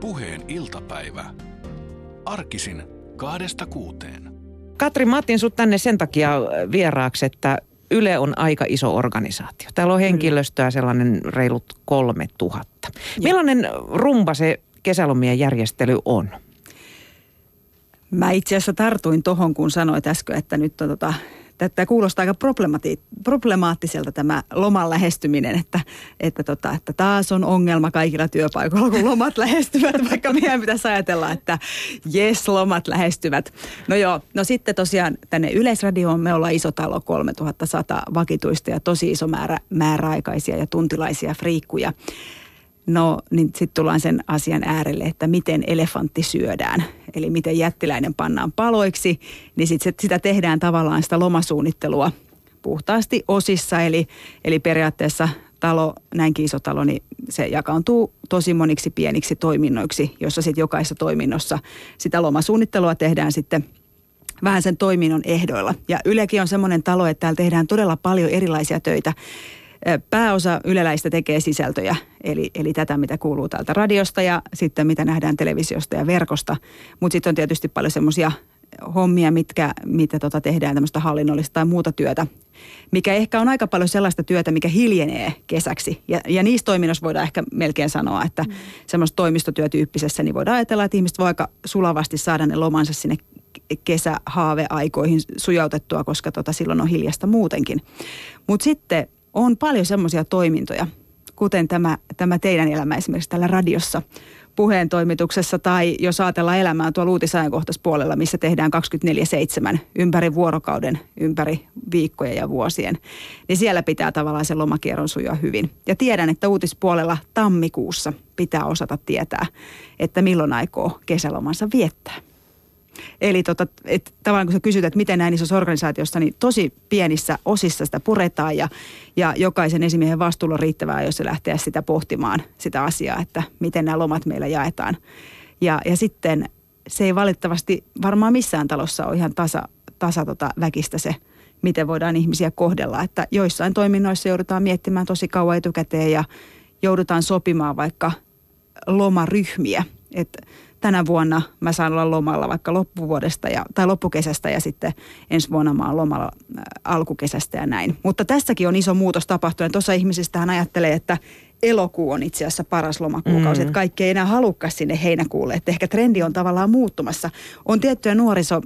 Puheen iltapäivä. Arkisin kaadesta kuuteen. Katri, mä otin sut tänne sen takia vieraaksi, että Yle on aika iso organisaatio. Täällä on henkilöstöä sellainen reilut kolme tuhatta. Millainen rumba se kesälomien järjestely on? Mä itse asiassa tartuin tohon, kun sanoit äsken, että nyt on tota, tämä kuulostaa aika problemati- problemaattiselta tämä loman lähestyminen, että, että, tota, että taas on ongelma kaikilla työpaikoilla, kun lomat lähestyvät, vaikka meidän pitäisi ajatella, että jes, lomat lähestyvät. No joo, no sitten tosiaan tänne Yleisradioon me ollaan iso talo, 3100 vakituista ja tosi iso määrä määräaikaisia ja tuntilaisia friikkuja. No niin sitten tullaan sen asian äärelle, että miten elefantti syödään. Eli miten jättiläinen pannaan paloiksi, niin sit sitä tehdään tavallaan sitä lomasuunnittelua puhtaasti osissa. Eli, eli periaatteessa talo, näinkin iso talo, niin se jakaantuu tosi moniksi pieniksi toiminnoiksi, jossa sitten jokaisessa toiminnossa sitä lomasuunnittelua tehdään sitten vähän sen toiminnon ehdoilla. Ja Ylekin on semmoinen talo, että täällä tehdään todella paljon erilaisia töitä. Pääosa yleläistä tekee sisältöjä, eli, eli tätä, mitä kuuluu täältä radiosta ja sitten mitä nähdään televisiosta ja verkosta. Mutta sitten on tietysti paljon semmoisia hommia, mitkä, mitä tota tehdään tämmöistä hallinnollista tai muuta työtä, mikä ehkä on aika paljon sellaista työtä, mikä hiljenee kesäksi. Ja, ja niistä toiminnoissa voidaan ehkä melkein sanoa, että mm. semmoista toimistotyötyyppisessä, niin voidaan ajatella, että ihmiset voi aika sulavasti saada ne lomansa sinne kesähaaveaikoihin sujautettua, koska tota silloin on hiljasta muutenkin. Mutta sitten on paljon semmoisia toimintoja, kuten tämä, tämä teidän elämä esimerkiksi täällä radiossa puheen toimituksessa tai jos ajatellaan elämää tuolla uutisajankohtaispuolella, missä tehdään 24-7 ympäri vuorokauden, ympäri viikkoja ja vuosien, niin siellä pitää tavallaan se lomakierron sujua hyvin. Ja tiedän, että uutispuolella tammikuussa pitää osata tietää, että milloin aikoo kesälomansa viettää. Eli tota, et, tavallaan kun sä kysyt, että miten näin isossa organisaatiossa, niin tosi pienissä osissa sitä puretaan ja, ja jokaisen esimiehen vastuulla on riittävää, jos se lähtee sitä pohtimaan sitä asiaa, että miten nämä lomat meillä jaetaan. Ja, ja sitten se ei valitettavasti varmaan missään talossa ole ihan tasa, tasa tota väkistä se, miten voidaan ihmisiä kohdella. Että joissain toiminnoissa joudutaan miettimään tosi kauan etukäteen ja joudutaan sopimaan vaikka lomaryhmiä. Että tänä vuonna mä saan olla lomalla vaikka loppuvuodesta ja, tai loppukesästä ja sitten ensi vuonna mä oon lomalla äh, alkukesästä ja näin. Mutta tässäkin on iso muutos tapahtunut. Tuossa ihmisistä hän ajattelee, että elokuu on itse asiassa paras lomakuukausi, mm. että kaikki ei enää halukka sinne heinäkuulle. Että ehkä trendi on tavallaan muuttumassa. On tiettyjä nuoriso,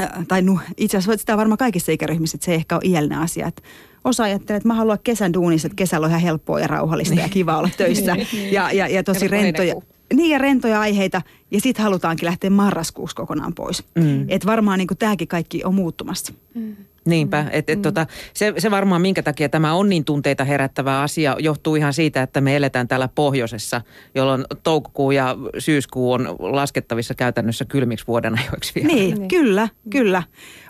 äh, tai nu, itse asiassa sitä varmaan kaikissa ikäryhmissä, että se ei ehkä ole iällinen asia, että osa ajattelee, että mä haluan kesän duunissa, että kesällä on ihan helppoa ja rauhallista ja kiva olla töissä. ja, ja, ja tosi rentoja. Niin ja rentoja aiheita ja sitten halutaankin lähteä marraskuussa kokonaan pois. Mm. Että varmaan niin tämäkin kaikki on muuttumassa. Mm. Niinpä, että et, mm. tota, se, se varmaan minkä takia tämä on niin tunteita herättävä asia johtuu ihan siitä, että me eletään täällä pohjoisessa, jolloin toukokuu ja syyskuu on laskettavissa käytännössä kylmiksi vuoden ajoiksi vielä. Niin, niin. kyllä, kyllä.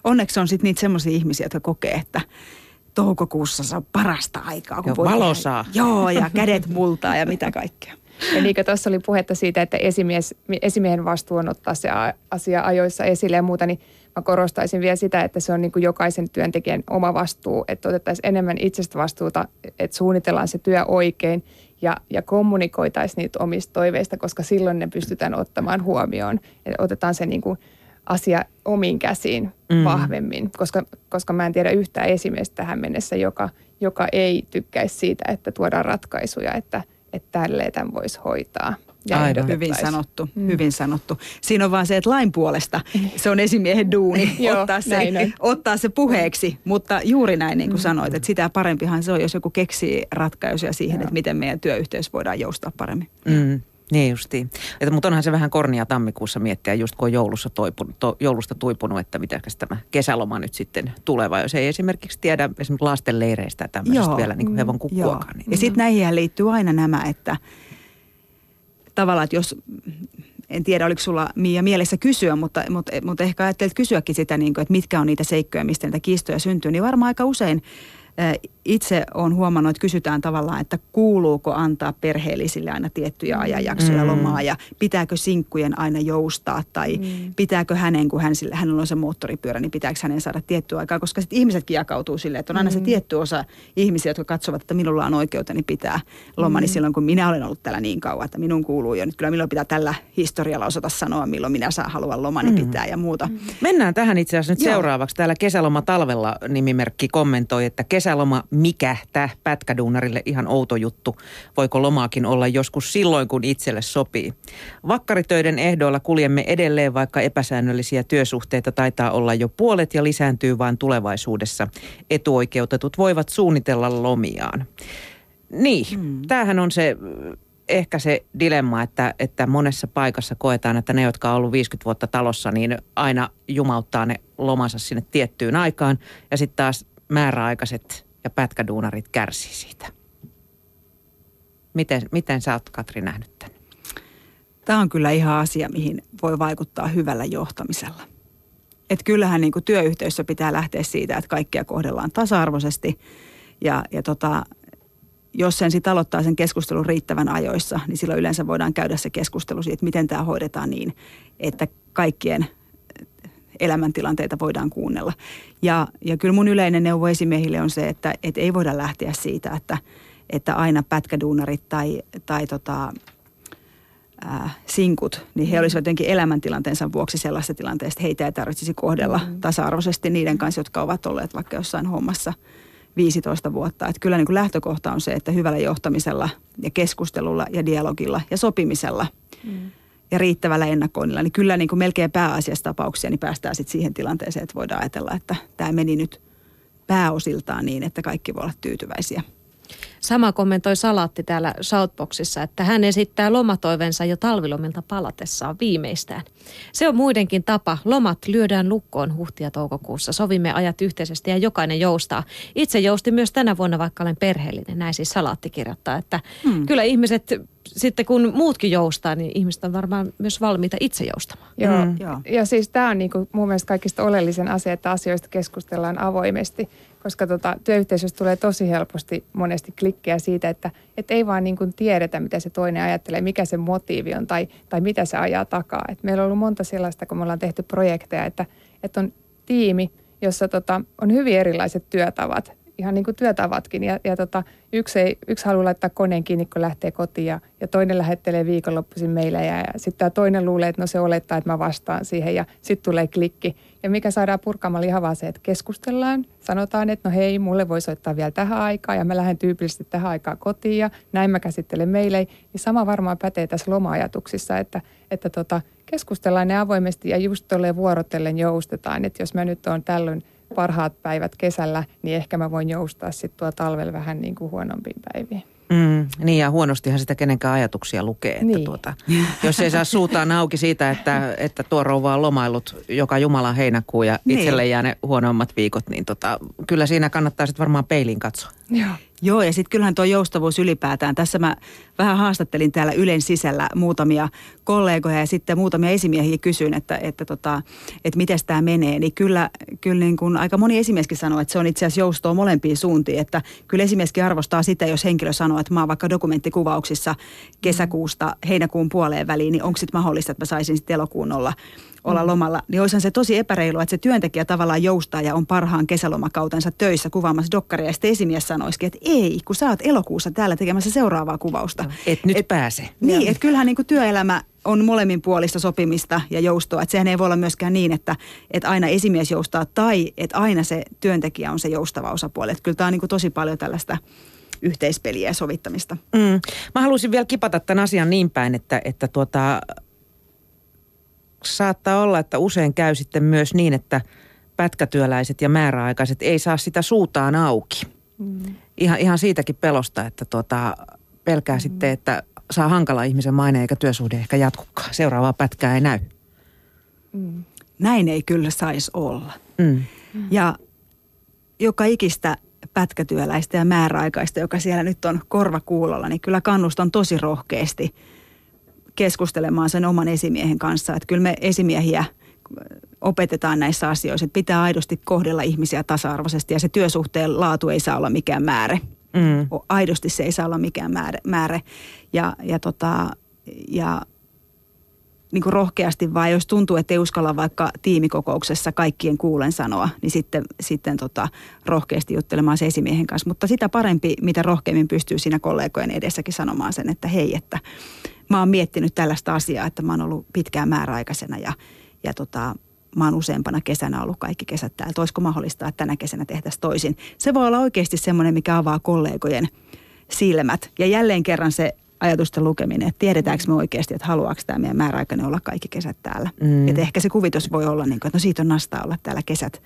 Onneksi on sitten niitä semmoisia ihmisiä, jotka kokee, että toukokuussa se on parasta aikaa. Kun Joo, valo saa. Joo, ja kädet multaa ja mitä kaikkea. Ja niin kuin tuossa oli puhetta siitä, että esimies, esimiehen vastuu on ottaa se asia ajoissa esille ja muuta, niin mä korostaisin vielä sitä, että se on niin kuin jokaisen työntekijän oma vastuu, että otettaisiin enemmän itsestä vastuuta, että suunnitellaan se työ oikein ja, ja kommunikoitaisiin niitä omista toiveista, koska silloin ne pystytään ottamaan huomioon. Ja otetaan se niin kuin asia omiin käsiin mm. vahvemmin, koska, koska mä en tiedä yhtään esimiestä tähän mennessä, joka, joka ei tykkäisi siitä, että tuodaan ratkaisuja, että – että tälleen tämän voisi hoitaa. Ja Aivan. Hyvin sanottu, mm. hyvin sanottu. Siinä on vaan se, että lain puolesta se on esimiehen duuni ottaa, se, ottaa se puheeksi, mutta juuri näin niin kuin mm. sanoit, että sitä parempihan se on, jos joku keksii ratkaisuja siihen, Joo. että miten meidän työyhteys voidaan joustaa paremmin. Mm. Niin justiin. Että, mutta onhan se vähän kornia tammikuussa miettiä, just kun on joulussa toipunut, to, joulusta tuipunut, että mitä tämä kesäloma nyt sitten tulee. Vai jos ei esimerkiksi tiedä esimerkiksi lastenleireistä tämmöisestä Joo. vielä niin kuin hevon kukkuakaan. Niin. Ja sitten näihin liittyy aina nämä, että tavallaan, että jos en tiedä oliko sulla Mia mielessä kysyä, mutta, mutta, mutta ehkä ajattelet kysyäkin sitä, niin kuin, että mitkä on niitä seikkoja, mistä niitä kiistoja syntyy, niin varmaan aika usein itse olen huomannut, että kysytään tavallaan, että kuuluuko antaa perheellisille aina tiettyjä mm. ajanjaksoja mm. lomaa ja pitääkö sinkkujen aina joustaa tai mm. pitääkö hänen, kun hän, hänellä on se moottoripyörä, niin pitääkö hänen saada tiettyä aikaa, koska sitten ihmisetkin jakautuu silleen, että on aina mm. se tietty osa ihmisiä, jotka katsovat, että minulla on oikeuteni pitää lomani mm. silloin, kun minä olen ollut täällä niin kauan, että minun kuuluu jo nyt kyllä milloin pitää tällä historialla osata sanoa, milloin minä saan haluan lomani mm. pitää ja muuta. Mm. Mennään tähän itse asiassa nyt Joo. seuraavaksi. Täällä kesäloma talvella nimimerkki kommentoi, että kesäloma mikähtää pätkäduunarille ihan outo juttu. Voiko lomaakin olla joskus silloin, kun itselle sopii? Vakkaritöiden ehdoilla kuljemme edelleen, vaikka epäsäännöllisiä työsuhteita taitaa olla jo puolet ja lisääntyy vain tulevaisuudessa. Etuoikeutetut voivat suunnitella lomiaan. Niin, hmm. tämähän on se ehkä se dilemma, että, että monessa paikassa koetaan, että ne, jotka on ollut 50 vuotta talossa, niin aina jumauttaa ne lomansa sinne tiettyyn aikaan. Ja sitten taas määräaikaiset ja pätkäduunarit kärsii siitä. Miten, miten sä oot Katri nähnyt tämän? Tämä on kyllä ihan asia, mihin voi vaikuttaa hyvällä johtamisella. Että kyllähän niin työyhteisössä pitää lähteä siitä, että kaikkia kohdellaan tasa-arvoisesti. Ja, ja tota, jos sen sitten aloittaa sen keskustelun riittävän ajoissa, niin silloin yleensä voidaan käydä se keskustelu siitä, että miten tämä hoidetaan niin, että kaikkien elämäntilanteita voidaan kuunnella. Ja, ja kyllä mun yleinen neuvo esimiehille on se, että, että ei voida lähteä siitä, että, että aina pätkäduunarit tai, tai tota, ää, sinkut, niin he olisivat jotenkin elämäntilanteensa vuoksi sellaisessa tilanteessa, että heitä ei tarvitsisi kohdella mm. tasa-arvoisesti niiden kanssa, jotka ovat olleet vaikka jossain hommassa 15 vuotta. Että kyllä niin kuin lähtökohta on se, että hyvällä johtamisella ja keskustelulla ja dialogilla ja sopimisella mm ja riittävällä ennakoinnilla, niin kyllä niin kuin melkein pääasiassa tapauksia, niin päästään sitten siihen tilanteeseen, että voidaan ajatella, että tämä meni nyt pääosiltaan niin, että kaikki voi olla tyytyväisiä. Sama kommentoi Salaatti täällä Shoutboxissa, että hän esittää lomatoivensa jo talvilomilta palatessaan viimeistään. Se on muidenkin tapa. Lomat lyödään lukkoon huhti- ja toukokuussa. Sovimme ajat yhteisesti ja jokainen joustaa. Itse jousti myös tänä vuonna, vaikka olen perheellinen. Näin siis Salaatti kirjoittaa, että hmm. kyllä ihmiset sitten kun muutkin joustaa, niin ihmiset on varmaan myös valmiita itse joustamaan. Joo, mm. ja siis tämä on niinku mun mielestä kaikista oleellisen asia, että asioista keskustellaan avoimesti koska tota, työyhteisöstä tulee tosi helposti monesti klikkejä siitä, että et ei vaan niin kuin tiedetä, mitä se toinen ajattelee, mikä se motiivi on tai, tai mitä se ajaa takaa. Et meillä on ollut monta sellaista, kun me ollaan tehty projekteja, että, että on tiimi, jossa tota, on hyvin erilaiset työtavat ihan niin kuin työtavatkin. Ja, ja tota, yksi, ei, yksi haluaa laittaa koneen kiinni, kun lähtee kotiin ja, ja toinen lähettelee viikonloppuisin meille. Ja, ja sitten tämä toinen luulee, että no se olettaa, että mä vastaan siihen ja sitten tulee klikki. Ja mikä saadaan purkaamaan lihavaa se, että keskustellaan. Sanotaan, että no hei, mulle voi soittaa vielä tähän aikaan ja mä lähden tyypillisesti tähän aikaan kotiin ja näin mä käsittelen meille. Niin sama varmaan pätee tässä loma-ajatuksissa, että, että tota, keskustellaan ne avoimesti ja just tolleen vuorotellen joustetaan. Että jos mä nyt on tällöin parhaat päivät kesällä, niin ehkä mä voin joustaa sitten tuo talvella vähän niin kuin huonompiin päiviin. Mm, niin ja huonostihan sitä kenenkään ajatuksia lukee. Että niin. tuota, jos ei saa suutaan auki siitä, että, että tuo rouva on lomailut joka Jumalan heinäkuu ja niin. itselle jää ne huonommat viikot, niin tota, kyllä siinä kannattaa sitten varmaan peiliin katsoa. Joo. Joo, ja sitten kyllähän tuo joustavuus ylipäätään. Tässä mä vähän haastattelin täällä Ylen sisällä muutamia kollegoja ja sitten muutamia esimiehiä kysyin, että, että, tota, että miten tämä menee. Niin kyllä, kyllä niin kuin aika moni esimieskin sanoo, että se on itse asiassa joustoa molempiin suuntiin. Että kyllä esimieskin arvostaa sitä, jos henkilö sanoo, että mä oon vaikka dokumenttikuvauksissa kesäkuusta heinäkuun puoleen väliin, niin onko sitten mahdollista, että mä saisin sitten elokuun olla olla mm. lomalla, niin olisihan se tosi epäreilu, että se työntekijä tavallaan joustaa ja on parhaan kesälomakautensa töissä kuvaamassa dokkaria. Ja sitten esimies sanoisikin, että ei, kun sä oot elokuussa täällä tekemässä seuraavaa kuvausta. Et nyt et, pääse. Niin, että kyllähän niin kuin työelämä on molemmin puolista sopimista ja joustoa. Että sehän ei voi olla myöskään niin, että, että aina esimies joustaa tai että aina se työntekijä on se joustava osapuoli. Että kyllä tämä on niin kuin tosi paljon tällaista yhteispeliä ja sovittamista. Mm. Mä haluaisin vielä kipata tämän asian niin päin, että, että tuota, saattaa olla, että usein käy sitten myös niin, että pätkätyöläiset ja määräaikaiset ei saa sitä suutaan auki. Mm. Ihan, ihan siitäkin pelosta, että tuota, pelkää mm. sitten, että saa hankala ihmisen maine eikä työsuhde ehkä jatkukaan. Seuraavaa pätkää ei näy. Mm. Näin ei kyllä saisi olla. Mm. Ja joka ikistä pätkätyöläistä ja määräaikaista, joka siellä nyt on korvakuulolla, niin kyllä kannustan tosi rohkeasti – keskustelemaan sen oman esimiehen kanssa. Että kyllä me esimiehiä opetetaan näissä asioissa, että pitää aidosti kohdella ihmisiä tasa-arvoisesti ja se työsuhteen laatu ei saa olla mikään määrä. Mm. Aidosti se ei saa olla mikään määrä. määrä. Ja, ja, tota, ja niin kuin rohkeasti, vai jos tuntuu, että ei uskalla vaikka tiimikokouksessa kaikkien kuulen sanoa, niin sitten, sitten tota, rohkeasti juttelemaan se esimiehen kanssa. Mutta sitä parempi, mitä rohkeammin pystyy siinä kollegojen edessäkin sanomaan sen, että hei, että mä oon miettinyt tällaista asiaa, että mä oon ollut pitkään määräaikaisena ja, ja tota, mä oon useampana kesänä ollut kaikki kesät täällä. Olisiko mahdollista, että tänä kesänä tehtäisiin toisin? Se voi olla oikeasti semmoinen, mikä avaa kollegojen silmät. Ja jälleen kerran se ajatusten lukeminen, että tiedetäänkö me oikeasti, että haluaako tämä meidän määräaikainen olla kaikki kesät täällä. Mm. Että ehkä se kuvitus voi olla, niin kuin, että no siitä on nastaa olla täällä kesät.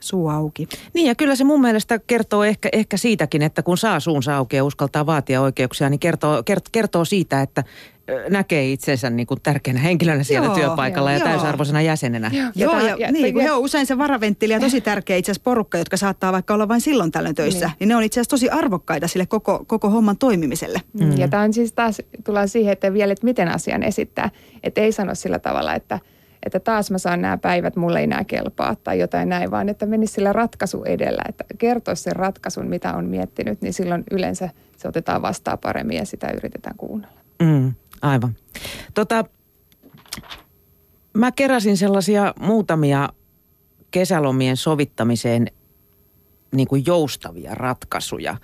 Suu auki. Niin ja kyllä se mun mielestä kertoo ehkä, ehkä siitäkin, että kun saa suunsa auki ja uskaltaa vaatia oikeuksia, niin kertoo, kertoo siitä, että näkee itsensä niin kuin tärkeänä henkilönä siellä joo, työpaikalla joo, ja täysarvoisena jäsenenä. Joo, joo, ja, ja, niin, ja, joo usein se varaventtili ja tosi tärkeä itse asiassa porukka, jotka saattaa vaikka olla vain silloin tällöin töissä, niin, niin ne on itse asiassa tosi arvokkaita sille koko, koko homman toimimiselle. Mm. Ja tämä on siis taas, tullaan siihen, että vielä, että miten asian esittää. Että ei sano sillä tavalla, että – että taas mä saan nämä päivät, mulle ei enää kelpaa tai jotain näin, vaan että menisi sillä ratkaisu edellä, että kertoisi sen ratkaisun, mitä on miettinyt, niin silloin yleensä se otetaan vastaan paremmin ja sitä yritetään kuunnella. Mm, aivan. Tota, mä keräsin sellaisia muutamia kesälomien sovittamiseen niin kuin joustavia ratkaisuja.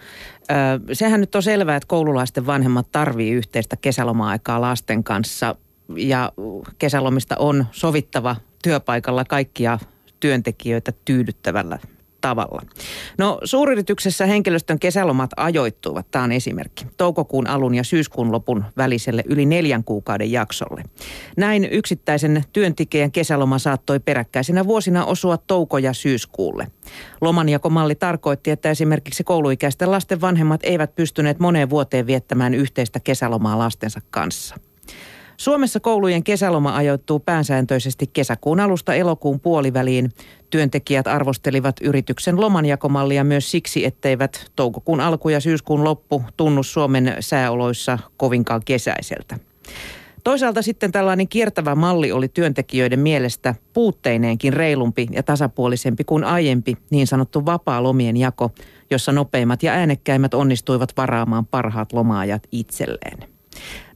Ö, sehän nyt on selvää, että koululaisten vanhemmat tarvii yhteistä kesäloma-aikaa lasten kanssa ja kesälomista on sovittava työpaikalla kaikkia työntekijöitä tyydyttävällä tavalla. No suuryrityksessä henkilöstön kesälomat ajoittuvat, tämä on esimerkki, toukokuun alun ja syyskuun lopun väliselle yli neljän kuukauden jaksolle. Näin yksittäisen työntekijän kesäloma saattoi peräkkäisenä vuosina osua touko- ja syyskuulle. Lomanjakomalli tarkoitti, että esimerkiksi kouluikäisten lasten vanhemmat eivät pystyneet moneen vuoteen viettämään yhteistä kesälomaa lastensa kanssa. Suomessa koulujen kesäloma ajoittuu päänsääntöisesti kesäkuun alusta elokuun puoliväliin. Työntekijät arvostelivat yrityksen lomanjakomallia myös siksi, etteivät toukokuun alku ja syyskuun loppu tunnu Suomen sääoloissa kovinkaan kesäiseltä. Toisaalta sitten tällainen kiertävä malli oli työntekijöiden mielestä puutteineenkin reilumpi ja tasapuolisempi kuin aiempi niin sanottu vapaa lomien jako, jossa nopeimmat ja äänekkäimmät onnistuivat varaamaan parhaat lomaajat itselleen.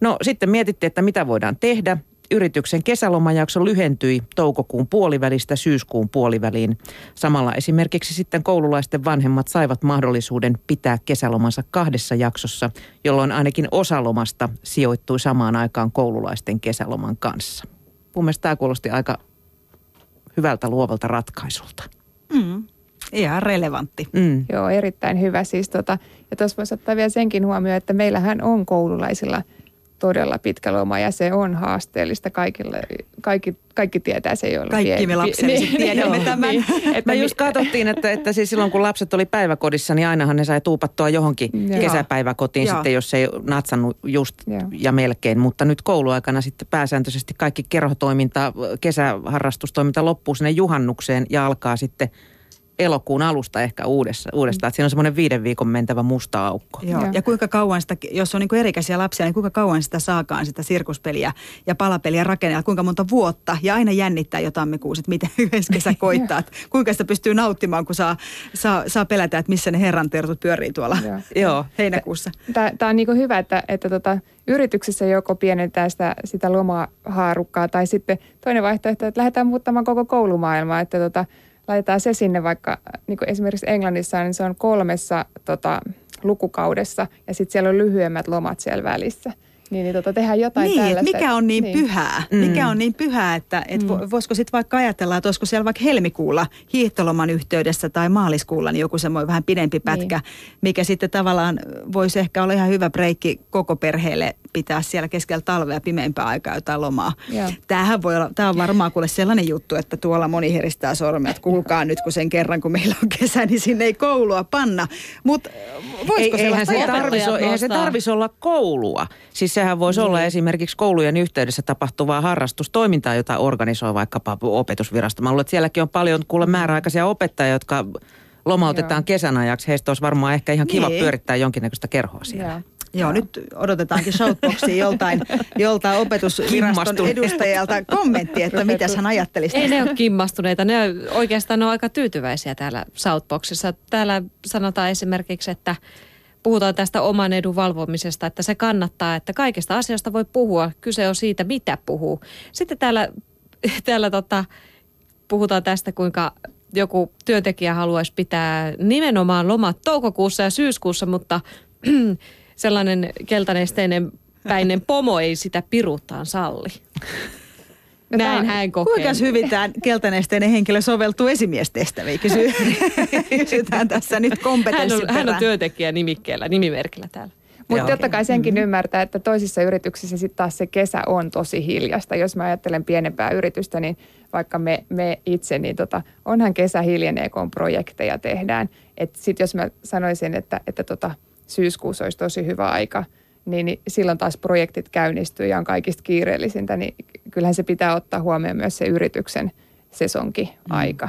No sitten mietittiin, että mitä voidaan tehdä. Yrityksen kesälomajakso lyhentyi toukokuun puolivälistä syyskuun puoliväliin. Samalla esimerkiksi sitten koululaisten vanhemmat saivat mahdollisuuden pitää kesälomansa kahdessa jaksossa, jolloin ainakin osa lomasta sijoittui samaan aikaan koululaisten kesäloman kanssa. Mun mielestä tämä kuulosti aika hyvältä luovalta ratkaisulta. Mm. Ihan relevantti. Mm. Joo, erittäin hyvä. Siis tota, ja tuossa voisi ottaa vielä senkin huomioon, että meillähän on koululaisilla todella pitkä loma ja se on haasteellista kaikille. Kaikki, kaikki tietää se, joilla Kaikki vie, me lapselliset niin, tiedämme niin, tämän. Niin, että me just katsottiin, että, että siis silloin kun lapset oli päiväkodissa, niin ainahan ne sai tuupattua johonkin Joo. kesäpäiväkotiin Joo. sitten, jos ei natsannut just Joo. ja melkein. Mutta nyt kouluaikana sitten pääsääntöisesti kaikki kerhotoiminta, kesäharrastustoiminta loppuu sinne juhannukseen ja alkaa sitten – elokuun alusta ehkä uudessa, uudestaan. Että siinä on semmoinen viiden viikon mentävä musta aukko. Joo. Ja kuinka kauan sitä, jos on niin kuin erikäisiä lapsia, niin kuinka kauan sitä saakaan sitä sirkuspeliä ja palapeliä rakennella, kuinka monta vuotta. Ja aina jännittää jo tammikuussa, että miten yhdessä kesä koittaa. Että kuinka sitä pystyy nauttimaan, kun saa, saa, saa pelätä, että missä ne herran tertut pyörii tuolla Joo. heinäkuussa. Tämä on niin hyvä, että, että tota, yrityksessä joko pienentää sitä, sitä lomahaarukkaa tai sitten toinen vaihtoehto, että lähdetään muuttamaan koko koulumaailmaa. Että tota, laitetaan se sinne vaikka, niin kuin esimerkiksi Englannissa, niin se on kolmessa tota, lukukaudessa ja sitten siellä on lyhyemmät lomat siellä välissä – niin, niin tota, tehdään jotain niin, tällaista. mikä on niin, niin. pyhää? Mm. Mikä on niin pyhää, että et mm. voisiko sitten vaikka ajatella, että olisiko siellä vaikka helmikuulla hiihtoloman yhteydessä tai maaliskuulla niin joku semmoinen vähän pidempi pätkä, niin. mikä sitten tavallaan voisi ehkä olla ihan hyvä breikki koko perheelle pitää siellä keskellä talvea pimeämpää aikaa jotain lomaa. Joo. Tämähän voi olla, tämä on varmaan kuule sellainen juttu, että tuolla moni heristää sormia, että kuulkaa nyt kun sen kerran kun meillä on kesä, niin sinne ei koulua panna. Mutta voisiko ei, eihän se tarvisi, eihän se tarvisi olla koulua. Siis sehän voisi niin. olla esimerkiksi koulujen yhteydessä tapahtuvaa harrastustoimintaa, jota organisoi vaikkapa opetusvirasto. Mä luulen, että sielläkin on paljon kuule määräaikaisia opettajia, jotka lomautetaan Joo. kesän ajaksi. Heistä olisi varmaan ehkä ihan kiva niin. pyörittää jonkinnäköistä kerhoa siellä. Joo. Joo, nyt odotetaankin shoutboxiin joltain, joltain opetusviraston edustajalta kommentti, että mitä hän ajattelisi. Ei ne ole kimmastuneita, ne on, oikeastaan on aika tyytyväisiä täällä Southboxissa. Täällä sanotaan esimerkiksi, että puhutaan tästä oman edun valvomisesta, että se kannattaa, että kaikesta asiasta voi puhua. Kyse on siitä, mitä puhuu. Sitten täällä, täällä tota, puhutaan tästä, kuinka joku työntekijä haluaisi pitää nimenomaan lomat toukokuussa ja syyskuussa, mutta sellainen keltanesteinen päinen pomo ei sitä piruuttaan salli. Näin hän kokee. Kuinka hyvin tämä keltanesteinen henkilö soveltuu esimiestehtäviin? Kysy, kysytään tässä nyt kompetenssin hän on, hän on työntekijä nimikkeellä, nimimerkillä täällä. Mutta totta kai senkin mm-hmm. ymmärtää, että toisissa yrityksissä sitten taas se kesä on tosi hiljasta. Jos mä ajattelen pienempää yritystä, niin vaikka me, me itse, niin tota, onhan kesä hiljenee, kun projekteja tehdään. Sitten jos mä sanoisin, että, että tota, syyskuussa olisi tosi hyvä aika, niin, niin silloin taas projektit käynnistyy ja on kaikista kiireellisintä, niin kyllähän se pitää ottaa huomioon myös se yrityksen sesonki mm. aika.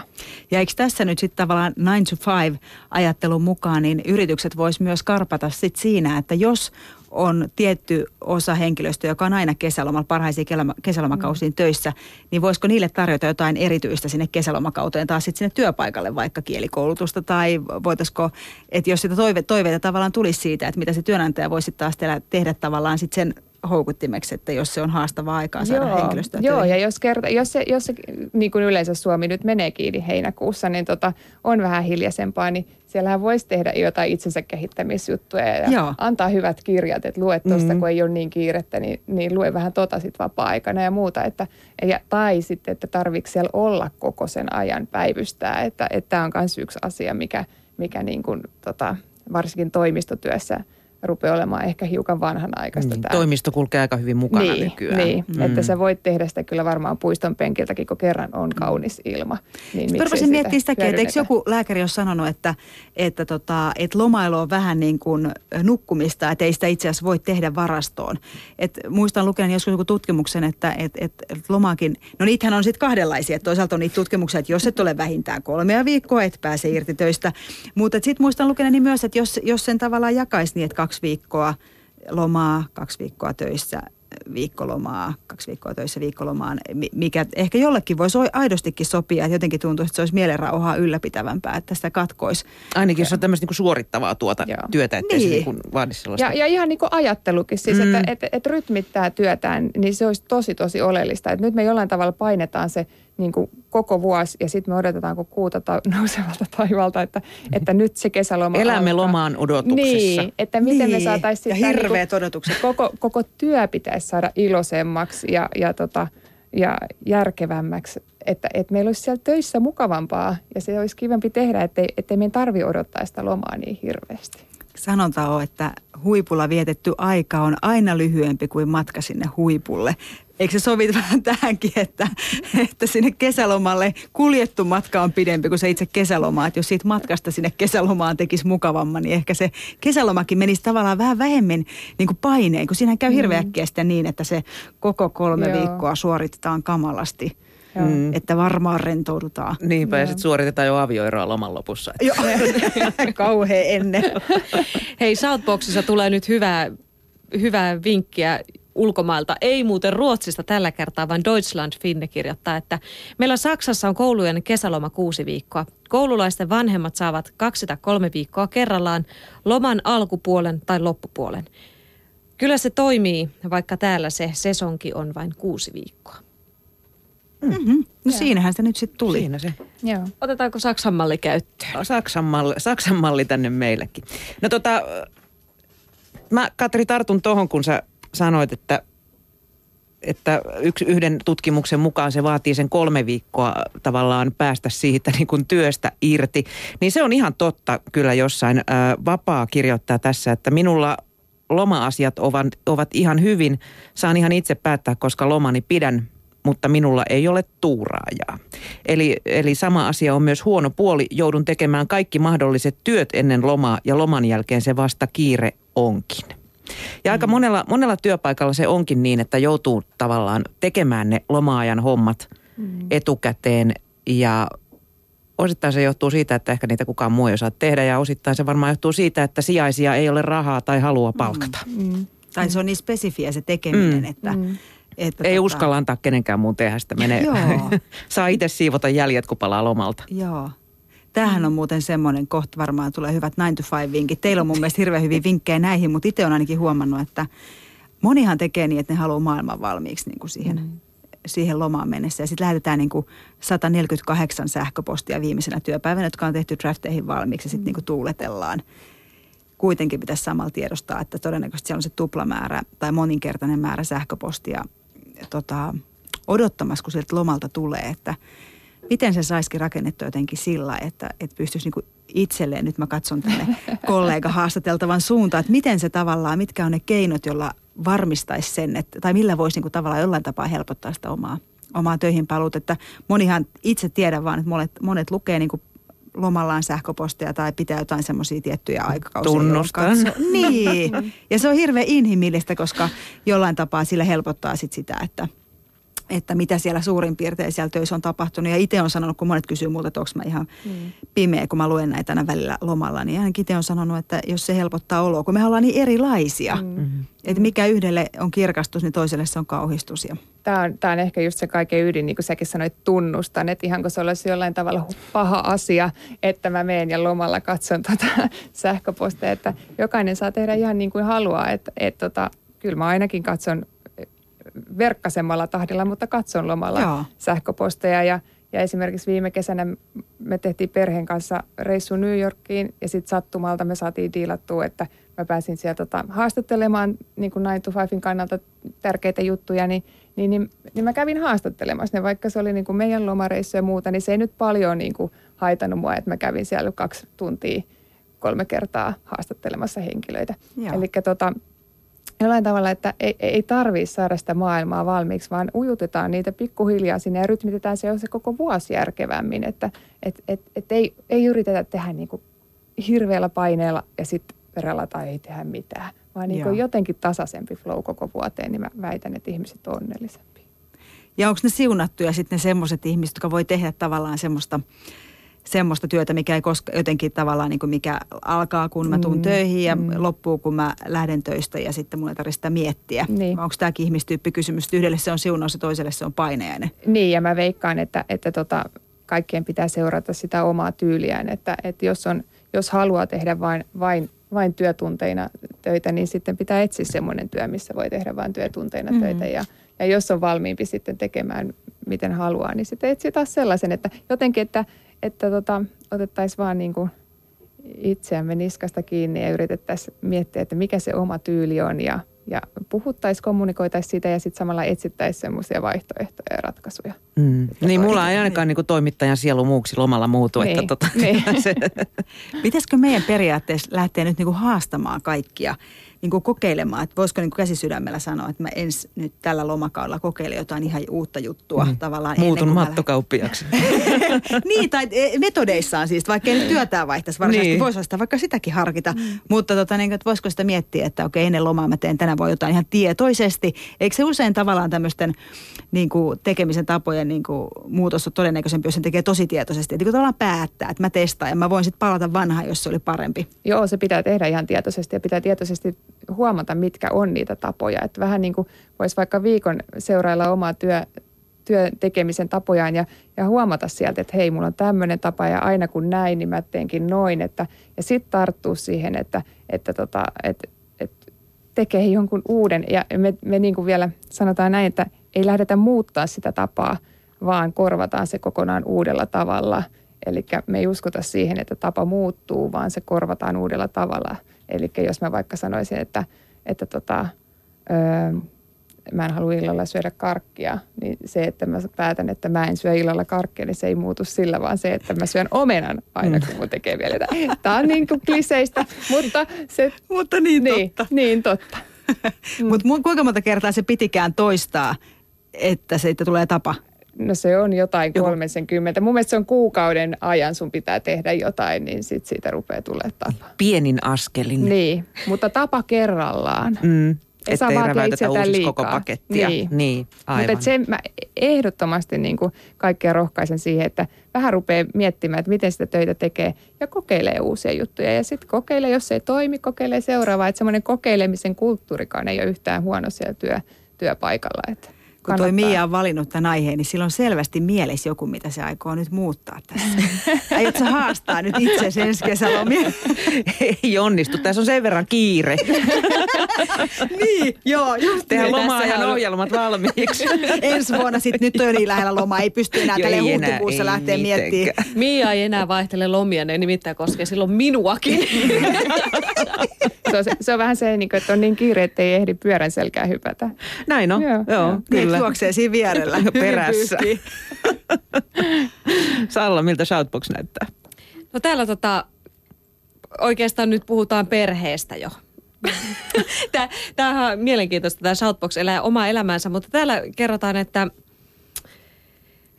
Ja eikö tässä nyt sitten tavallaan 9 to 5 ajattelun mukaan, niin yritykset vois myös karpata sit siinä, että jos on tietty osa henkilöstöä, joka on aina kesälomalla, parhaisiin kesälomakausiin mm. töissä, niin voisiko niille tarjota jotain erityistä sinne kesälomakauteen taas sitten sinne työpaikalle, vaikka kielikoulutusta tai voitaisiko, että jos sitä toive, toiveita tavallaan tulisi siitä, että mitä se työnantaja voisi taas tehdä, tehdä tavallaan sitten sen houkuttimeksi, että jos se on haastavaa aikaa saada joo, henkilöstöä Joo, ja jos, kerta, jos se, jos se niin kuin yleensä Suomi nyt menee kiinni heinäkuussa, niin tota, on vähän hiljaisempaa, niin siellähän voisi tehdä jotain itsensä kehittämisjuttuja ja joo. antaa hyvät kirjat, että lue tuosta, mm. kun ei ole niin kiirettä, niin, niin lue vähän tota sitten vapaa-aikana ja muuta. Että, ja, tai sitten, että tarvitse siellä olla koko sen ajan päivystää, että tämä on myös yksi asia, mikä, mikä niin kuin, tota, varsinkin toimistotyössä – rupeaa olemaan ehkä hiukan vanhanaikaista. Niin, toimisto kulkee aika hyvin mukana niin, nykyään. Niin, mm. että sä voit tehdä sitä kyllä varmaan puiston penkiltäkin, kun kerran on kaunis ilma. Niin Rupesin miettimään sitäkin, että eikö joku lääkäri ole sanonut, että, että, tota, että lomailu on vähän niin kuin nukkumista, että ei sitä itse asiassa voi tehdä varastoon. Et muistan lukenut joskus joku tutkimuksen, että et, et, et lomakin, no niitähän on sitten kahdenlaisia. Että toisaalta on niitä tutkimuksia, että jos et ole vähintään kolmea viikkoa, et pääse irti töistä. Mutta sitten muistan lukeneeni myös, että jos, jos sen tavallaan jakaisi niin, että kaksi viikkoa lomaa, kaksi viikkoa töissä, viikkolomaa, kaksi viikkoa töissä viikkolomaan, mikä ehkä jollekin voisi aidostikin sopia, että jotenkin tuntuu, että se olisi mielenrauhaa ylläpitävämpää, että sitä katkoisi. Ainakin jos on tämmöistä niin suorittavaa tuota Joo. työtä, ettei niin. se niin vaadi sellaista. Ja, ja ihan niin kuin ajattelukin, siis mm. että et, et rytmittää työtään, niin se olisi tosi tosi oleellista. Että nyt me jollain tavalla painetaan se niin kuin koko vuosi ja sitten me odotetaan kun kuuta ta- nousevalta taivalta, että, että nyt se kesäloma Elämme alkaa. lomaan odotuksessa. Niin, että miten niin. me saataisiin... Ja hirveät niin odotukset. Koko, koko työ pitäisi saada iloisemmaksi ja, ja, tota, ja järkevämmäksi, että, että meillä olisi siellä töissä mukavampaa ja se olisi kivempi tehdä, ettei, ettei meidän tarvitse odottaa sitä lomaa niin hirveästi. Sanonta on, että huipulla vietetty aika on aina lyhyempi kuin matka sinne huipulle. Eikö se sovi vähän tähänkin, että, että sinne kesälomalle kuljettu matka on pidempi kuin se itse kesäloma. Että jos siitä matkasta sinne kesälomaan tekisi mukavamman, niin ehkä se kesälomakin menisi tavallaan vähän vähemmän niin kuin paineen, kun siinä käy hirveäkkiä mm. niin, että se koko kolme Joo. viikkoa suoritetaan kamalasti. Mm. Että varmaan rentoudutaan. Niinpä, Joo. ja sitten suoritetaan jo avioeroa loman lopussa. Joo, kauhean ennen. Hei, Southboxissa tulee nyt hyvää, hyvää vinkkiä ulkomailta, ei muuten Ruotsista tällä kertaa, vaan Deutschland Finne kirjoittaa, että meillä Saksassa on koulujen kesäloma kuusi viikkoa. Koululaisten vanhemmat saavat kaksi tai kolme viikkoa kerrallaan loman alkupuolen tai loppupuolen. Kyllä se toimii, vaikka täällä se sesonki on vain kuusi viikkoa. Mm-hmm. No Joo. siinähän se nyt sitten tuli. Siinä se. Joo. Otetaanko Saksan malli käyttöön? Saksan malli, Saksan malli tänne meillekin. No tota, mä Katri tartun tuohon, kun sä sanoit, että että yksi, yhden tutkimuksen mukaan se vaatii sen kolme viikkoa tavallaan päästä siitä niin kuin työstä irti. Niin se on ihan totta kyllä jossain. Ää, vapaa kirjoittaa tässä, että minulla loma-asiat ovat, ovat ihan hyvin. Saan ihan itse päättää, koska lomani pidän, mutta minulla ei ole tuuraajaa. Eli, eli sama asia on myös huono puoli. Joudun tekemään kaikki mahdolliset työt ennen lomaa ja loman jälkeen se vasta kiire onkin. Ja aika mm. monella, monella työpaikalla se onkin niin, että joutuu tavallaan tekemään ne loma-ajan hommat mm. etukäteen ja osittain se johtuu siitä, että ehkä niitä kukaan muu ei osaa tehdä ja osittain se varmaan johtuu siitä, että sijaisia ei ole rahaa tai halua palkata. Mm. Mm. Tai se on niin spesifiä se tekeminen, mm. että... Mm. Että ei tota... uskalla antaa kenenkään muun tehdä sitä. Menee. Saa itse siivota jäljet, kun palaa lomalta. Joo. Tämähän on muuten semmoinen, kohta varmaan tulee hyvät 9 to 5 vinkit. Teillä on mun mielestä hirveän hyviä vinkkejä näihin, mutta itse on ainakin huomannut, että monihan tekee niin, että ne haluaa maailman valmiiksi niin kuin siihen, mm. siihen lomaan mennessä. Ja sitten lähetetään niin kuin 148 sähköpostia viimeisenä työpäivänä, jotka on tehty drafteihin valmiiksi ja sitten mm. niin kuin tuuletellaan. Kuitenkin pitäisi samalla tiedostaa, että todennäköisesti siellä on se tuplamäärä tai moninkertainen määrä sähköpostia tota, odottamassa, kun sieltä lomalta tulee, että – miten se saisikin rakennettua jotenkin sillä, että, että pystyisi niin itselleen, nyt mä katson tänne kollega haastateltavan suuntaan, että miten se tavallaan, mitkä on ne keinot, jolla varmistaisi sen, että, tai millä voisi niin kuin tavallaan jollain tapaa helpottaa sitä omaa, omaa töihin paluut. Että monihan itse tiedä vaan, että monet, monet lukee niin kuin lomallaan sähköpostia tai pitää jotain semmoisia tiettyjä aikakausia. Tunnustan. Niin. Ja se on hirveän inhimillistä, koska jollain tapaa sillä helpottaa sit sitä, että – että mitä siellä suurin piirtein siellä töissä on tapahtunut. Ja itse on sanonut, kun monet kysyy multa, että onko mä ihan mm. pimeä, kun mä luen näitä aina välillä lomalla, niin ainakin itse on sanonut, että jos se helpottaa oloa, kun me ollaan niin erilaisia. Mm. Mm-hmm. Että mikä yhdelle on kirkastus, niin toiselle se on kauhistus. Ja... Tämä, on, tämä on ehkä just se kaiken ydin, niin kuin säkin sanoit, tunnustan, että ihan kun se olisi jollain tavalla paha asia, että mä menen ja lomalla katson tuota sähköpostia, että jokainen saa tehdä ihan niin kuin haluaa, että, että tota, kyllä mä ainakin katson verkkasemmalla tahdilla, mutta katson lomalla Joo. sähköposteja. Ja, ja esimerkiksi viime kesänä me tehtiin perheen kanssa reissu New Yorkiin ja sitten sattumalta me saatiin diilattua, että mä pääsin sieltä tota, haastattelemaan niin kuin 9 to 5 kannalta tärkeitä juttuja, niin, niin, niin, niin mä kävin haastattelemassa ne, vaikka se oli niin kuin meidän lomareissu ja muuta, niin se ei nyt paljon niin kuin haitannut mua, että mä kävin siellä kaksi tuntia kolme kertaa haastattelemassa henkilöitä. Eli tota, jollain tavalla, että ei, ei tarvitse saada sitä maailmaa valmiiksi, vaan ujutetaan niitä pikkuhiljaa sinne ja rytmitetään se, se koko vuosi järkevämmin. Että et, et, et ei, ei yritetä tehdä niin kuin hirveällä paineella ja sitten perälata ei tehdä mitään, vaan niin kuin jotenkin tasaisempi flow koko vuoteen, niin mä väitän, että ihmiset on onnellisempia. Ja onko ne siunattuja sitten ne semmoiset ihmiset, jotka voi tehdä tavallaan semmoista semmoista työtä, mikä ei koska jotenkin tavallaan niin kuin mikä alkaa, kun mä tuun mm, töihin ja mm. loppuu, kun mä lähden töistä ja sitten mun ei tarvitse sitä miettiä. Niin. Onko tämäkin ihmistyyppi kysymys, yhdelle se on siunaus ja toiselle se on painejainen? Niin ja mä veikkaan, että, että tota, kaikkien pitää seurata sitä omaa tyyliään, että, että jos, on, jos haluaa tehdä vain, vain vain työtunteina töitä, niin sitten pitää etsiä semmoinen työ, missä voi tehdä vain työtunteina mm-hmm. töitä. Ja, ja jos on valmiimpi sitten tekemään miten haluaa, niin sitten etsii taas sellaisen, että jotenkin, että, että tota, otettaisiin vaan niin kuin itseämme niskasta kiinni ja yritettäisiin miettiä, että mikä se oma tyyli on ja, ja puhuttaisiin, kommunikoitaisiin sitä ja sitten samalla etsittäisiin semmoisia vaihtoehtoja ja ratkaisuja. Mm. Niin mulla ei ainakaan niin kuin toimittajan sielu muuksi lomalla muutu. Niin, että tota, niin. se. Pitäisikö meidän periaatteessa lähteä nyt niin kuin haastamaan kaikkia niin kuin kokeilemaan, että voisiko niin käsisydämellä sanoa, että mä ens nyt tällä lomakaudella kokeilen jotain ihan uutta juttua mm. tavallaan. Muutun mattokauppiaksi. niin, tai e, metodeissaan siis, vaikka ei nyt työtään vaihtaisi varsinaisesti, niin. voisi sitä vaikka sitäkin harkita. Mm. Mutta tota, niin, että voisiko sitä miettiä, että okei, ennen lomaa mä teen tänä voi jotain ihan tietoisesti. Eikö se usein tavallaan tämmöisten niin kuin tekemisen tapojen niin kuin, muutos on todennäköisempi, jos sen tekee tosi tietoisesti. Että kun tavallaan päättää, että mä testaan ja mä voin sitten palata vanhaan, jos se oli parempi. Joo, se pitää tehdä ihan tietoisesti ja pitää tietoisesti huomata, mitkä on niitä tapoja. Että vähän niin kuin voisi vaikka viikon seurailla omaa työ, työn tekemisen tapojaan ja, ja huomata sieltä, että hei, mulla on tämmöinen tapa ja aina kun näin, niin mä teenkin noin. Että, ja sitten tarttuu siihen, että, että, tota, että, että tekee jonkun uuden. Ja me, me niin kuin vielä sanotaan näin, että ei lähdetä muuttaa sitä tapaa, vaan korvataan se kokonaan uudella tavalla. Eli me ei uskota siihen, että tapa muuttuu, vaan se korvataan uudella tavalla – Eli jos mä vaikka sanoisin, että, että tota, öö, mä en halua illalla syödä karkkia, niin se, että mä päätän, että mä en syö illalla karkkia, niin se ei muutu sillä, vaan se, että mä syön omenan aina, kun mun tekee vielä Tämä on niin kuin kliseistä, mutta se... mutta niin, niin totta. Niin totta. Mm. Mutta kuinka monta kertaa se pitikään toistaa, että siitä tulee tapa? No se on jotain 30. Mun mielestä se on kuukauden ajan sun pitää tehdä jotain, niin sit siitä rupeaa tulee tapa. Pienin askelin. Niin, mutta tapa kerrallaan. Mm. saa ettei vaatia itseltään liikaa. koko pakettia. Niin. niin aivan. Mutta sen mä ehdottomasti niin kuin kaikkia rohkaisen siihen, että vähän rupeaa miettimään, että miten sitä töitä tekee ja kokeilee uusia juttuja. Ja sitten kokeilee, jos se ei toimi, kokeilee seuraavaa. Että semmoinen kokeilemisen kulttuurikaan ei ole yhtään huono siellä työ, työpaikalla. Että Kun toi. Mia on valinnut tämän aiheen, niin sillä on selvästi mielessä joku, mitä se aikoo nyt muuttaa tässä. Aiotko sä haastaa nyt itse ensi kesälomia? Ei onnistu. Tässä on sen verran kiire. niin, joo, just Tehdään niin. loma-ajan ohjelmat valmiiksi. Ensi vuonna sitten, nyt on jo niin lähellä lomaa, ei pysty enää tälle huhtikuussa lähteä miettimään. Mia ei enää vaihtele lomia, ne nimittäin koskee silloin minuakin. Se on, se, se on vähän se, niin että on niin kiire, että ei ehdi pyörän selkään hypätä. Näin on. Joo, Joo, joo joo. Kyllä. juoksee siinä vierellä. Perässä. Salla, miltä Shoutbox näyttää? No täällä tota, oikeastaan nyt puhutaan perheestä jo. Tää, tämähän on mielenkiintoista, tämä Shoutbox elää omaa elämäänsä, mutta täällä kerrotaan, että,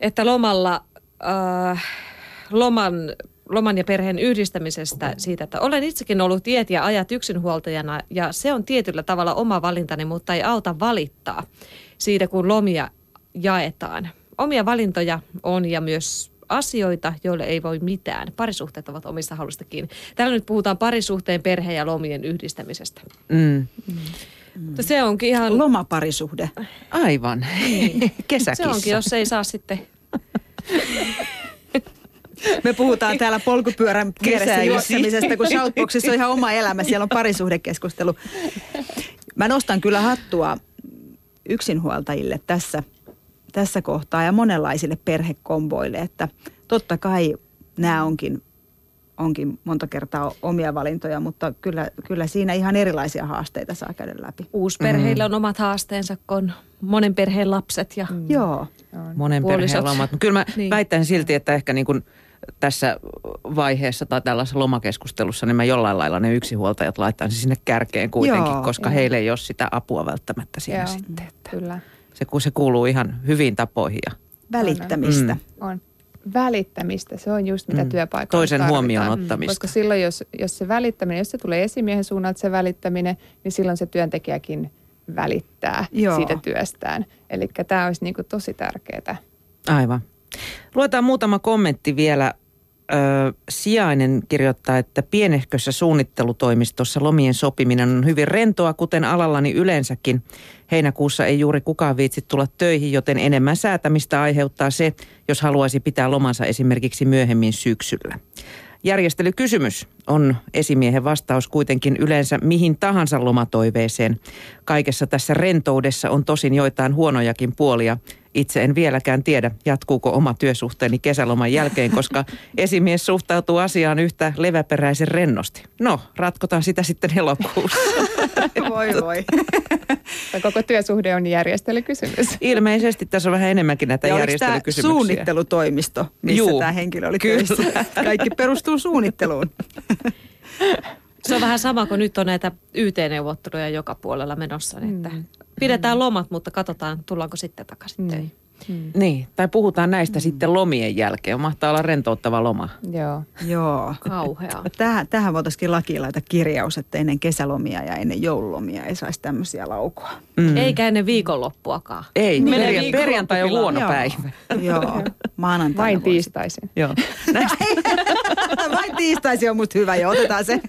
että lomalla, äh, loman, loman ja perheen yhdistämisestä siitä, että olen itsekin ollut iät ja ajat yksinhuoltajana ja se on tietyllä tavalla oma valintani, mutta ei auta valittaa siitä, kun lomia jaetaan. Omia valintoja on ja myös asioita, joille ei voi mitään. Parisuhteet ovat omista halusta kiinni. Täällä nyt puhutaan parisuhteen, perheen ja lomien yhdistämisestä. Mm. Mutta se onkin ihan... Lomaparisuhde. Aivan. Kesäkissa. Se onkin, jos ei saa sitten... Me puhutaan täällä polkupyörän vieressä juoksemisesta, kun Shoutboxissa on ihan oma elämä. Siellä on parisuhdekeskustelu. Mä nostan kyllä hattua yksinhuoltajille tässä, tässä kohtaa ja monenlaisille perhekomboille, että totta kai nämä onkin, onkin monta kertaa omia valintoja, mutta kyllä, kyllä siinä ihan erilaisia haasteita saa käydä läpi. Uusperheillä on omat haasteensa, kun on monen perheen lapset ja Mm. Joo. Monen perheen Puolisot. lomat. Kyllä mä Niin. niin. väittäisin silti, että ehkä niin kuin tässä vaiheessa tai tällaisessa lomakeskustelussa, niin mä jollain lailla ne yksinhuoltajat laittaisin sinne kärkeen kuitenkin, Joo. koska Joo. heille ei ole sitä apua välttämättä siinä Joo, sitten. Että kyllä. se, kun se kuuluu ihan hyvin tapoihin ja Välittämistä. Mm. On välittämistä, se on just mitä Mm. työpaikalla Toisen tarvitaan. huomioon ottamista. Koska silloin, jos, jos se välittäminen, jos se tulee esimiehen suunnalta se välittäminen, niin silloin se työntekijäkin välittää Joo. siitä työstään. Eli tämä olisi niin kuin tosi tärkeää. Aivan. Luetaan muutama kommentti vielä. Ö, sijainen kirjoittaa, että pienehkössä suunnittelutoimistossa lomien sopiminen on hyvin rentoa, kuten alallani yleensäkin. Heinäkuussa ei juuri kukaan viitsi tulla töihin, joten enemmän säätämistä aiheuttaa se, jos haluaisi pitää lomansa esimerkiksi myöhemmin syksyllä. Järjestelykysymys on esimiehen vastaus kuitenkin yleensä mihin tahansa lomatoiveeseen. Kaikessa tässä rentoudessa on tosin joitain huonojakin puolia. Itse en vieläkään tiedä, jatkuuko oma työsuhteeni kesäloman jälkeen, koska esimies suhtautuu asiaan yhtä leväperäisen rennosti. No, ratkotaan sitä sitten elokuussa. Voi voi. Koko työsuhde on järjestelykysymys. Ilmeisesti tässä on vähän enemmänkin näitä Ja oliko tämä järjestelykysymyksiä. suunnittelutoimisto, missä Juu, tämä henkilö oli kyllä. töissä? Kaikki perustuu suunnitteluun. se on vähän sama kuin nyt on näitä YT-neuvotteluja joka puolella menossa. Niin että pidetään lomat, mutta katsotaan, tullaanko sitten takaisin töihin. Niin, tai puhutaan näistä sitten lomien jälkeen. Mahtaa olla rentouttava loma. Joo. Joo. Kauheaa. Tähän, tähän voitaisiin lakiin laita kirjaus, että ennen kesälomia ja ennen joululomia ei saisi tämmöisiä laukoa. Mm. Eikä ennen viikonloppuakaan. Ei, perja- viikonloppu perjantai on huono päivä. Joo, maanantaina Vain voisi. tiistaisin. Joo. Vain tiistaisin on musta hyvä ja otetaan se.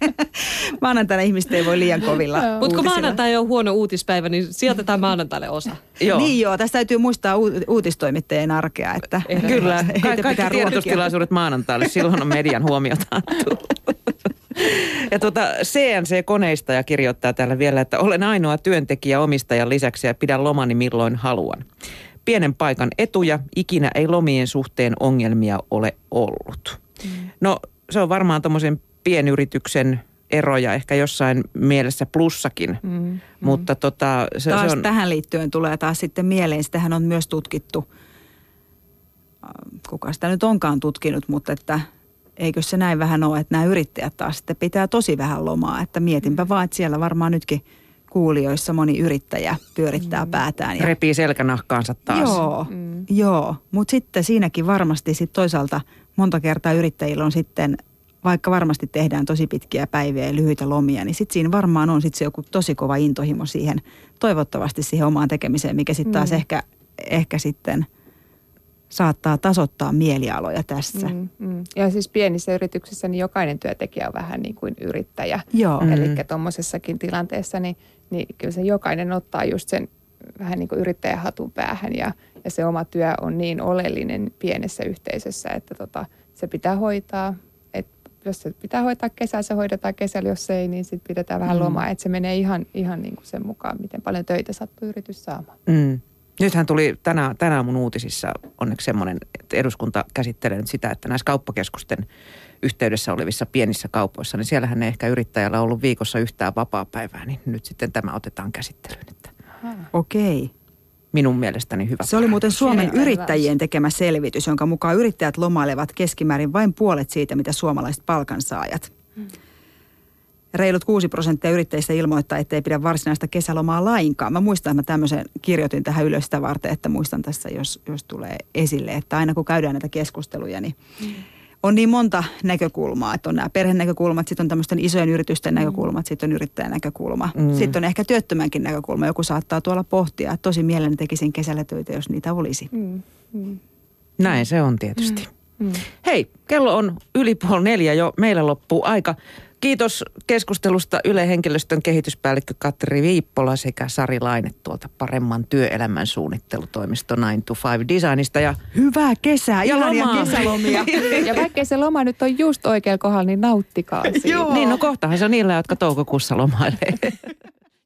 Maanantaina ihmiset ei voi liian kovilla Mutta kun maanantai on huono uutispäivä, niin sijoitetaan maanantaille osa. Joo. Niin joo, tässä täytyy muistaa u- uutistoimittajien arkea, että Kyllä, heitä Ka- kaikki tiedotustilaisuudet maanantaille, silloin on median huomiota. Ja tuota, CNC-koneistaja kirjoittaa täällä vielä, että olen ainoa työntekijä omistajan lisäksi ja pidän lomani milloin haluan. Pienen paikan etuja, ikinä ei lomien suhteen ongelmia ole ollut. No se on varmaan tuommoisen pienyrityksen eroja ehkä jossain mielessä plussakin, Mm. mutta tota, se, taas se on... tähän liittyen tulee taas sitten mieleen, sitähän on myös tutkittu, äh, kuka sitä nyt onkaan tutkinut, mutta että eikö se näin vähän ole, että nämä yrittäjät taas sitten pitää tosi vähän lomaa, että mietinpä vaan, että siellä varmaan nytkin kuulijoissa moni yrittäjä pyörittää päätään. Ja, repii selkänahkaansa taas. Joo, Mm. joo. mutta sitten siinäkin varmasti sit toisaalta monta kertaa yrittäjillä on sitten vaikka varmasti tehdään tosi pitkiä päiviä ja lyhyitä lomia, niin sitten siinä varmaan on sit se joku tosi kova intohimo siihen, toivottavasti siihen omaan tekemiseen, mikä sitten taas mm. ehkä, ehkä sitten saattaa tasoittaa mielialoja tässä. Mm, mm. Ja siis pienissä yrityksissä niin jokainen työntekijä on vähän niin kuin yrittäjä. Joo. Mm. Eli tuommoisessakin tilanteessa niin, niin kyllä se jokainen ottaa just sen vähän niin kuin yrittäjähatun päähän ja, ja se oma työ on niin oleellinen pienessä yhteisössä, että tota, se pitää hoitaa jos se pitää hoitaa kesällä, se hoidetaan kesällä, jos ei, niin sitten pidetään vähän mm. lomaa. Että se menee ihan, ihan niin kuin sen mukaan, miten paljon töitä sattuu yritys saamaan. Mm. Nythän tuli tänään, tänään mun uutisissa onneksi semmoinen, että eduskunta käsittelee nyt sitä, että näissä kauppakeskusten yhteydessä olevissa pienissä kaupoissa, niin siellähän ei ehkä yrittäjällä ollut viikossa yhtään vapaa-päivää, niin nyt sitten tämä otetaan käsittelyyn. Okei. Okay minun mielestäni hyvä. Se oli muuten Suomen yrittäjien tekemä selvitys, jonka mukaan yrittäjät lomailevat keskimäärin vain puolet siitä, mitä suomalaiset palkansaajat. Hmm. Reilut 6 prosenttia yrittäjistä ilmoittaa, että ei pidä varsinaista kesälomaa lainkaan. Mä muistan, että mä tämmöisen kirjoitin tähän ylös sitä varten, että muistan tässä, jos, jos tulee esille, että aina kun käydään näitä keskusteluja, niin hmm on niin monta näkökulmaa, että on nämä perhenäkökulmat, sitten on tämmöisten isojen yritysten mm. näkökulmat, sitten on yrittäjän näkökulma. Mm. Sitten on ehkä työttömänkin näkökulma. Joku saattaa tuolla pohtia, että tosi mielelläni tekisin kesällä töitä, jos niitä olisi. Mm. Mm. Näin se on tietysti. Mm. Mm. Hei, kello on yli puoli neljä jo. Meillä loppuu aika. Kiitos keskustelusta Yle Henkilöstön kehityspäällikkö Katri Viippola sekä Sari Laine tuolta paremman työelämän suunnittelutoimisto 9 to 5 Designista. Ja Hyvää kesää, ja ihania lomaa. kesälomia. ja vaikka se loma nyt on just oikealla kohdalla, niin nauttikaa siitä. Joo. Niin, no kohtahan se on niillä, jotka toukokuussa lomailee.